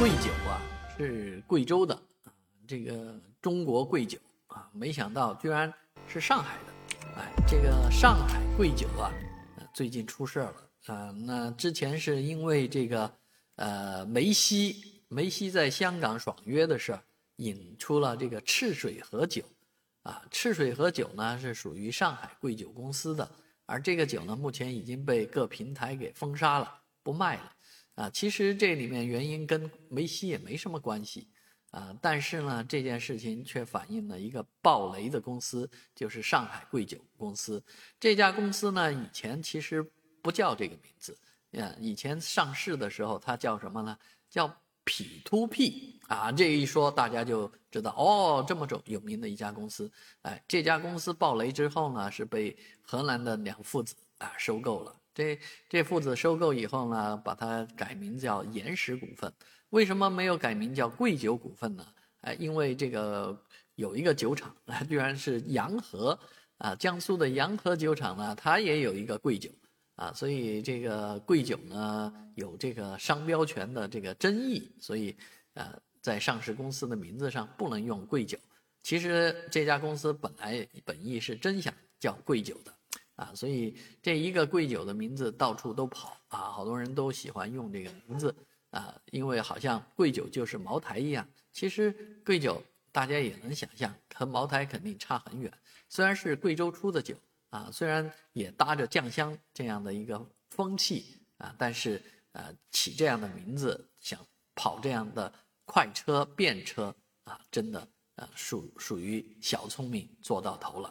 贵酒啊，是贵州的，这个中国贵酒啊，没想到居然是上海的，哎，这个上海贵酒啊，最近出事了啊。那之前是因为这个呃梅西，梅西在香港爽约的事，引出了这个赤水河酒啊。赤水河酒呢是属于上海贵酒公司的，而这个酒呢目前已经被各平台给封杀了，不卖了。啊，其实这里面原因跟梅西也没什么关系，啊，但是呢，这件事情却反映了一个暴雷的公司，就是上海贵酒公司。这家公司呢，以前其实不叫这个名字，啊，以前上市的时候它叫什么呢？叫 P to P 啊。这一说大家就知道，哦，这么种有名的一家公司。哎，这家公司暴雷之后呢，是被荷兰的两父子啊收购了。这这父子收购以后呢，把它改名叫岩石股份。为什么没有改名叫贵酒股份呢？哎，因为这个有一个酒厂，居然是洋河啊，江苏的洋河酒厂呢，它也有一个贵酒啊，所以这个贵酒呢有这个商标权的这个争议，所以呃，在上市公司的名字上不能用贵酒。其实这家公司本来本意是真想叫贵酒的。啊，所以这一个贵酒的名字到处都跑啊，好多人都喜欢用这个名字啊，因为好像贵酒就是茅台一样。其实贵酒大家也能想象，和茅台肯定差很远。虽然是贵州出的酒啊，虽然也搭着酱香这样的一个风气啊，但是呃，起这样的名字，想跑这样的快车便车啊，真的呃属属于小聪明做到头了。